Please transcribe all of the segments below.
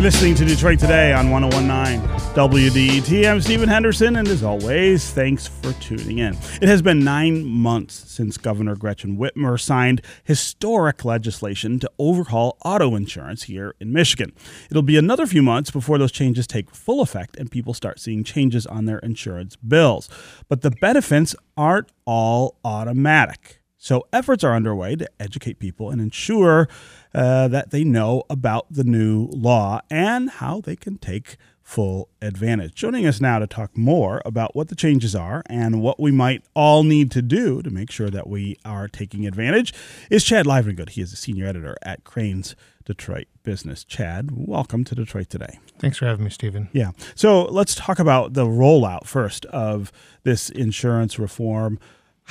You're listening to Detroit Today on 1019 WDET. I'm Stephen Henderson, and as always, thanks for tuning in. It has been nine months since Governor Gretchen Whitmer signed historic legislation to overhaul auto insurance here in Michigan. It'll be another few months before those changes take full effect and people start seeing changes on their insurance bills. But the benefits aren't all automatic. So efforts are underway to educate people and ensure uh, that they know about the new law and how they can take full advantage. Joining us now to talk more about what the changes are and what we might all need to do to make sure that we are taking advantage is Chad Livengood. He is a senior editor at Crain's Detroit Business. Chad, welcome to Detroit today. Thanks for having me, Stephen. Yeah. So let's talk about the rollout first of this insurance reform.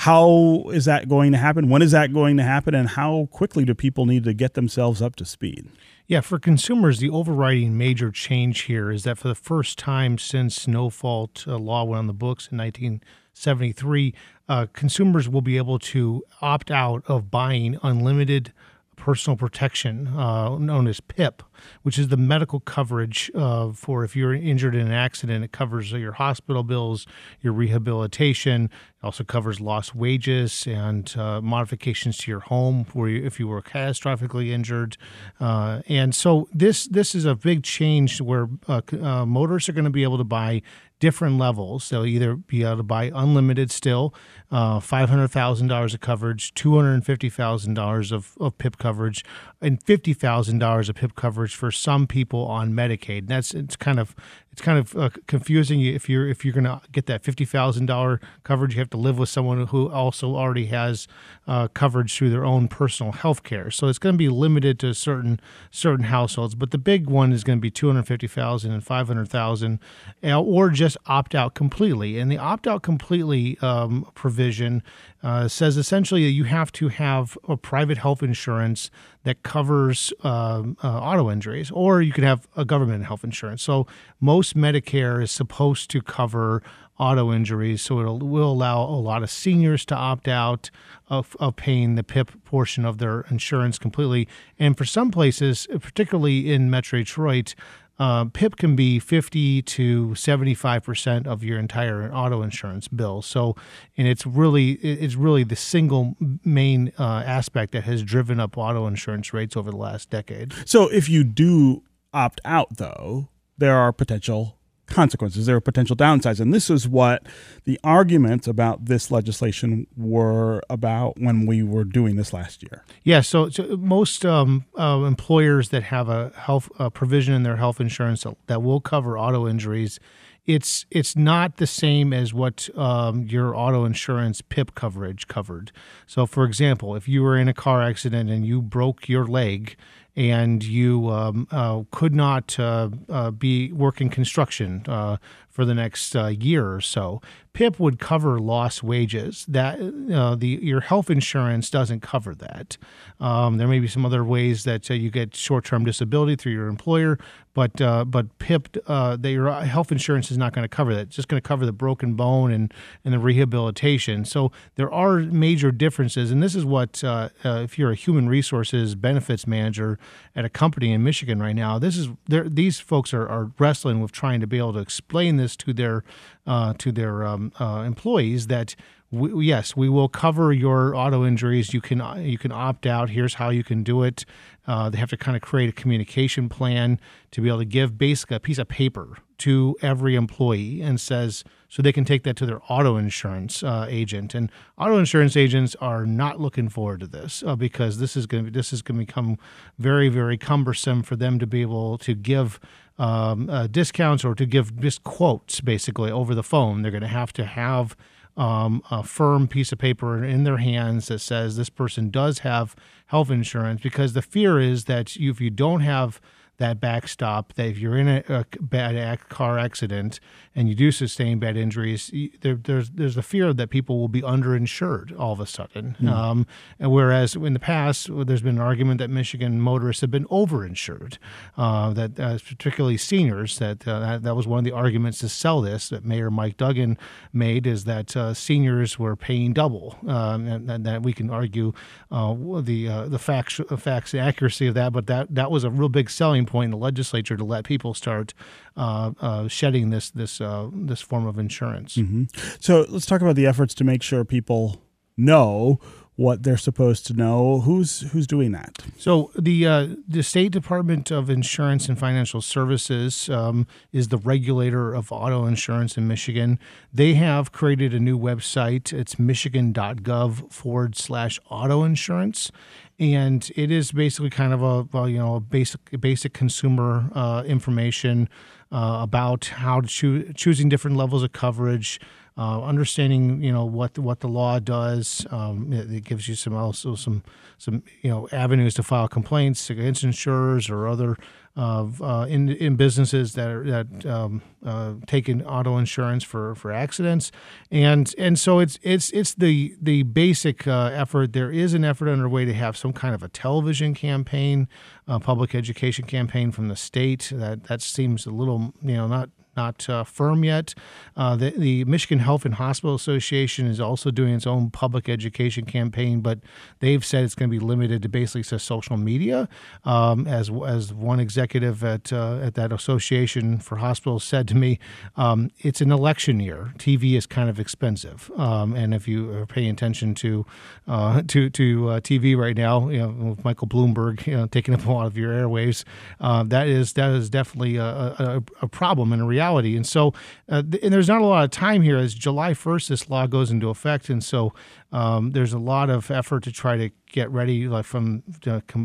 How is that going to happen? When is that going to happen? And how quickly do people need to get themselves up to speed? Yeah, for consumers, the overriding major change here is that for the first time since no fault uh, law went on the books in 1973, uh, consumers will be able to opt out of buying unlimited personal protection, uh, known as PIP, which is the medical coverage uh, for if you're injured in an accident. It covers your hospital bills, your rehabilitation. It also covers lost wages and uh, modifications to your home, where you, if you were catastrophically injured. Uh, and so this this is a big change where uh, uh, motorists are going to be able to buy different levels. They'll either be able to buy unlimited still, uh, $500,000 of coverage, $250,000 of, of PIP coverage, and $50,000 of PIP coverage for some people on Medicaid. And that's it's kind of it's kind of uh, confusing if you're if you're going to get that fifty thousand dollar coverage, you have to live with someone who also already has uh, coverage through their own personal health care. So it's going to be limited to certain certain households. But the big one is going to be two hundred fifty thousand and five hundred thousand, uh, or just opt out completely. And the opt out completely um, provision uh, says essentially that you have to have a private health insurance that covers um, uh, auto injuries, or you could have a government health insurance. So most Medicare is supposed to cover auto injuries, so it will allow a lot of seniors to opt out of, of paying the PIP portion of their insurance completely. And for some places, particularly in Metro Detroit, uh, PIP can be 50 to 75% of your entire auto insurance bill. So, and it's really, it's really the single main uh, aspect that has driven up auto insurance rates over the last decade. So, if you do opt out, though, there are potential consequences. There are potential downsides. And this is what the arguments about this legislation were about when we were doing this last year. Yeah. So, so most um, uh, employers that have a health provision in their health insurance that will cover auto injuries. It's it's not the same as what um, your auto insurance PIP coverage covered. So, for example, if you were in a car accident and you broke your leg, and you um, uh, could not uh, uh, be working construction uh, for the next uh, year or so. PIP would cover lost wages. That uh, the your health insurance doesn't cover that. Um, there may be some other ways that you get short-term disability through your employer, but but PIP, that your health insurance is not going to cover that. It's just going to cover the broken bone and and the rehabilitation. So there are major differences, and this is what if you're a human resources benefits manager at a company in Michigan right now, this is these folks are, are wrestling with trying to be able to explain this to their uh, to their um, uh, employees that we, yes, we will cover your auto injuries. You can you can opt out. Here's how you can do it. Uh, they have to kind of create a communication plan to be able to give basically a piece of paper to every employee and says so they can take that to their auto insurance uh, agent. And auto insurance agents are not looking forward to this uh, because this is going to this is going to become very very cumbersome for them to be able to give um, uh, discounts or to give just quotes basically over the phone. They're going to have to have um, a firm piece of paper in their hands that says this person does have health insurance because the fear is that if you don't have that backstop that if you're in a, a bad car accident and you do sustain bad injuries, there, there's there's a fear that people will be underinsured all of a sudden. Mm. Um, and whereas in the past, there's been an argument that Michigan motorists have been overinsured, uh, that uh, particularly seniors. That, uh, that, that was one of the arguments to sell this that Mayor Mike Duggan made is that uh, seniors were paying double, um, and, and, that we can argue uh, the uh, the facts facts and accuracy of that, but that that was a real big selling point in the legislature to let people start uh, uh, shedding this this uh, this form of insurance. Mm-hmm. So let's talk about the efforts to make sure people know what they're supposed to know. Who's who's doing that? So the uh, the State Department of Insurance and Financial Services um, is the regulator of auto insurance in Michigan. They have created a new website. It's michigan.gov forward slash auto insurance, and it is basically kind of a well, you know basic basic consumer uh, information uh, about how to choo- choosing different levels of coverage uh, understanding you know what the, what the law does. Um, it, it, gives you some also some some you know avenues to file complaints against insurers or other uh, in in businesses that are that um, uh, take in auto insurance for, for accidents, and and so it's it's it's the the basic uh, effort. There is an effort underway to have some kind of a television campaign, a public education campaign from the state. That that seems a little you know not not uh, firm yet. Uh, the, the, Michigan Health and Hospital Association is also doing its own public education campaign, but they've said it's going to be limited to basically to social media. Um, as as one executive at uh, at that association for hospitals said to me, um, it's an election year. TV is kind of expensive, um, and if you are paying attention to uh, to to uh, TV right now, you know, Michael Bloomberg you know, taking up a lot of your airwaves, uh, that is that is definitely a, a, a problem and a reality reality. And so, uh, th- and there's not a lot of time here as July 1st, this law goes into effect. And so um, there's a lot of effort to try to get ready like from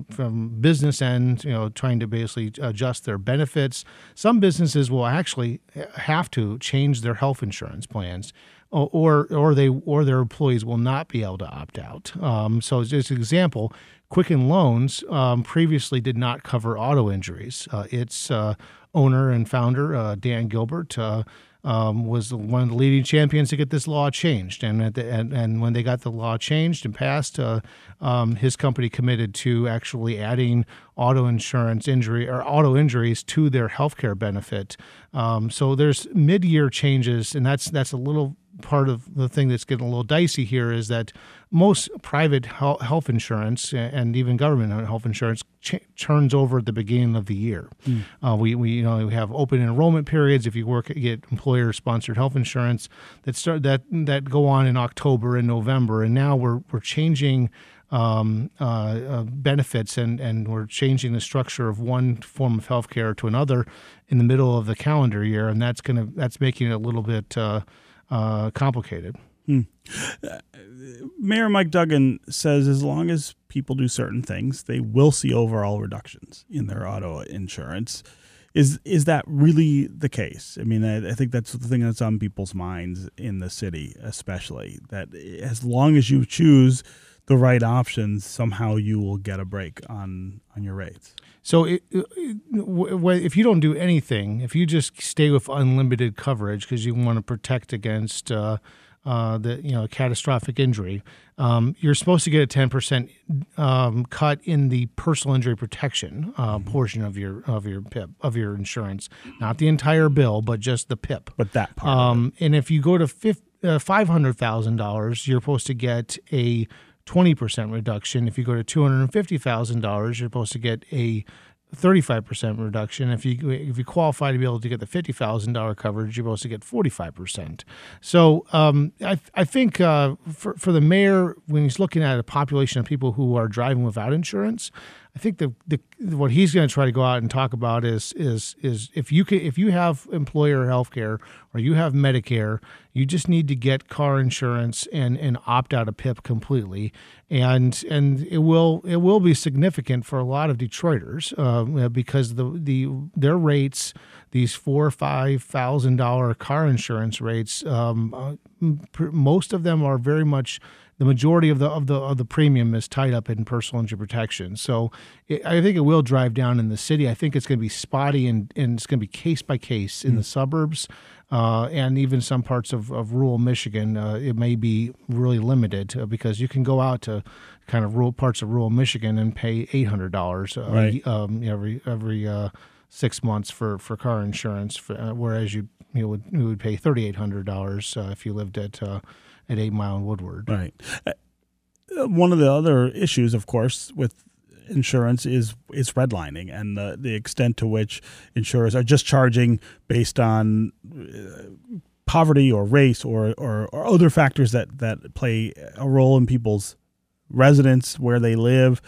from business end, you know, trying to basically adjust their benefits. Some businesses will actually have to change their health insurance plans or or they or their employees will not be able to opt out. Um, so, as an example, Quicken Loans um, previously did not cover auto injuries. Uh, its uh, owner and founder, uh, Dan Gilbert, uh, um, was one of the leading champions to get this law changed. And the, and, and, when they got the law changed and passed, uh, um, his company committed to actually adding auto insurance injury or auto injuries to their health care benefit. Um, so there's mid-year changes, and that's that's a little part of the thing that's getting a little dicey here is that most private health insurance and even government health insurance ch- turns over at the beginning of the year. Mm. Uh, we, we you know we have open enrollment periods if you work get employer sponsored health insurance that start that that go on in October and November, and now we're we're changing. Um, uh, uh, benefits and, and we're changing the structure of one form of healthcare to another in the middle of the calendar year, and that's gonna that's making it a little bit uh, uh, complicated. Hmm. Uh, Mayor Mike Duggan says as long as people do certain things, they will see overall reductions in their auto insurance. Is is that really the case? I mean, I, I think that's the thing that's on people's minds in the city, especially that as long as you choose the right options, somehow you will get a break on on your rates. So it, it, if you don't do anything, if you just stay with unlimited coverage because you want to protect against uh, uh, the you know catastrophic injury, um, you're supposed to get a 10% um, cut in the personal injury protection uh, mm-hmm. portion of your of your PIP of your insurance, not the entire bill, but just the PIP. But that part. Um, and if you go to uh, five hundred thousand dollars, you're supposed to get a 20% reduction. If you go to $250,000, you're supposed to get a 35% reduction. If you if you qualify to be able to get the $50,000 coverage, you're supposed to get 45%. So um, I, I think uh, for, for the mayor, when he's looking at a population of people who are driving without insurance, I think the, the what he's going to try to go out and talk about is is is if you can if you have employer health care or you have Medicare, you just need to get car insurance and and opt out of PIP completely, and and it will it will be significant for a lot of Detroiters uh, because the the their rates these four or five thousand dollar car insurance rates um, uh, most of them are very much the majority of the of the of the premium is tied up in personal injury protection. So it, I think it will drive down in the city. I think it's going to be spotty and, and it's going to be case by case in mm. the suburbs. Uh, and even some parts of, of rural Michigan, uh, it may be really limited uh, because you can go out to kind of rural parts of rural Michigan and pay eight hundred dollars uh, right. um, every every uh, six months for, for car insurance, for, uh, whereas you you would you would pay thirty eight hundred dollars if you lived at at Eight Mile and Woodward. Right. Uh, one of the other issues, of course, with insurance is is redlining and the the extent to which insurers are just charging based on uh, poverty or race or, or, or other factors that that play a role in people's residence where they live.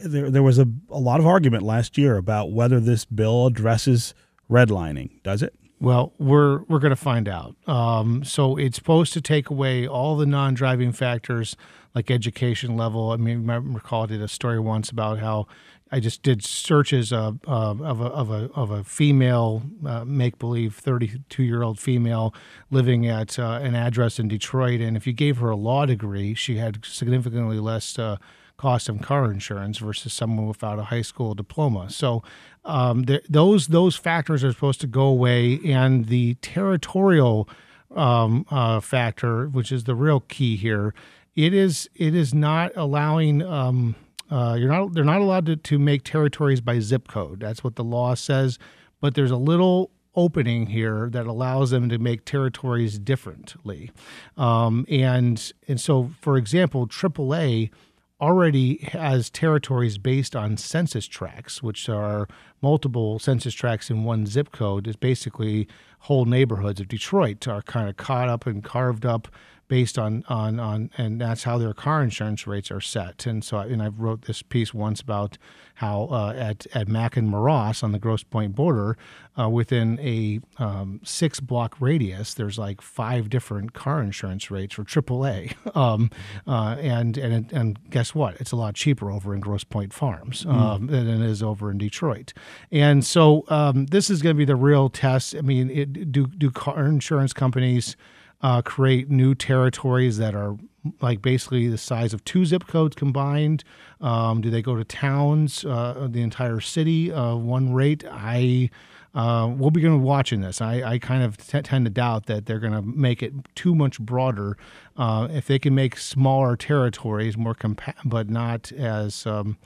There, there was a, a lot of argument last year about whether this bill addresses redlining. Does it? Well, we're we're going to find out. Um, so it's supposed to take away all the non-driving factors like education level. I mean, I recall I did a story once about how I just did searches of, of, a, of, a, of a female uh, make believe 32 year old female living at uh, an address in Detroit. And if you gave her a law degree, she had significantly less uh, cost of car insurance versus someone without a high school diploma. So um, those those factors are supposed to go away, and the territorial um, uh, factor, which is the real key here, it is it is not allowing. Um, uh, you're not they're not allowed to, to make territories by zip code. That's what the law says. But there's a little opening here that allows them to make territories differently. Um, and and so, for example, AAA already has territories based on census tracts, which are multiple census tracts in one zip code. Is basically whole neighborhoods of Detroit are kind of caught up and carved up based on on on and that's how their car insurance rates are set. And so, and I wrote this piece once about how uh, at at Mack and Moross on the Grosse Pointe border, uh, within a um, six block radius, there's like five different car insurance rates for AAA. Um, uh, and and and guess what? It's a lot cheaper over in Grosse Pointe Farms mm. um, mm. than it is over in Detroit. And so um, this is going to be the real test. I mean, it, do do car insurance companies uh, create new territories that are like basically the size of two zip codes combined? Um, do they go to towns, uh, the entire city, uh, one rate? I uh, we'll be going to watching this. I, I kind of t- tend to doubt that they're going to make it too much broader. Uh, if they can make smaller territories more compact, but not as um,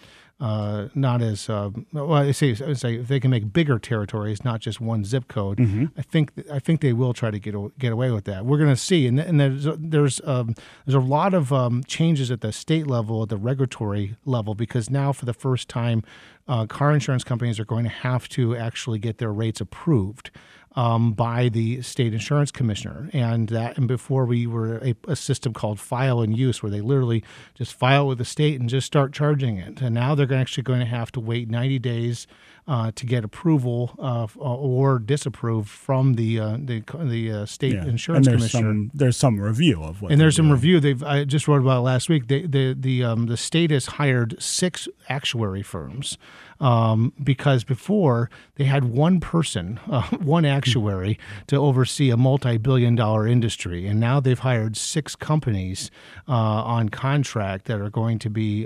uh, not as uh, well. I say, I say if they can make bigger territories, not just one zip code. Mm-hmm. I think I think they will try to get get away with that. We're going to see, and, and there's there's um, there's a lot of um, changes at the state level, at the regulatory level, because now for the first time, uh, car insurance companies are going to have to actually get their rates approved um, by the state insurance commissioner. And that, and before we were a, a, system called file and use, where they literally just file with the state and just start charging it. And now they're actually going to have to wait 90 days uh, to get approval uh, or disapprove from the uh, the, the uh, state yeah. insurance and there's commissioner. Some, there's some review of what. And there's some doing. review. They've I just wrote about last week. They, the the um, the state has hired six actuary firms um, because before they had one person, uh, one actuary to oversee a multi-billion dollar industry, and now they've hired six companies uh, on contract that are going to be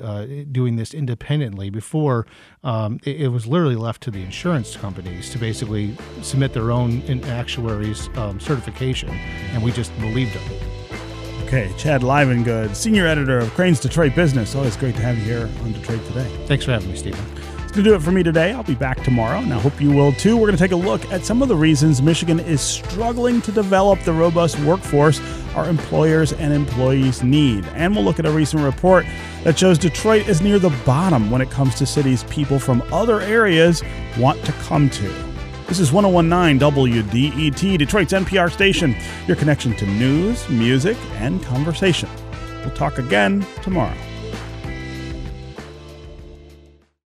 doing this independently. Before um, it, it was literally left to the insurance companies to basically submit their own actuaries um, certification, and we just believed them. Okay, Chad Livengood, senior editor of Crain's Detroit Business. Always great to have you here on Detroit Today. Thanks for having me, Stephen. To do it for me today. I'll be back tomorrow, and I hope you will too. We're going to take a look at some of the reasons Michigan is struggling to develop the robust workforce our employers and employees need. And we'll look at a recent report that shows Detroit is near the bottom when it comes to cities people from other areas want to come to. This is 1019 WDET, Detroit's NPR station, your connection to news, music, and conversation. We'll talk again tomorrow.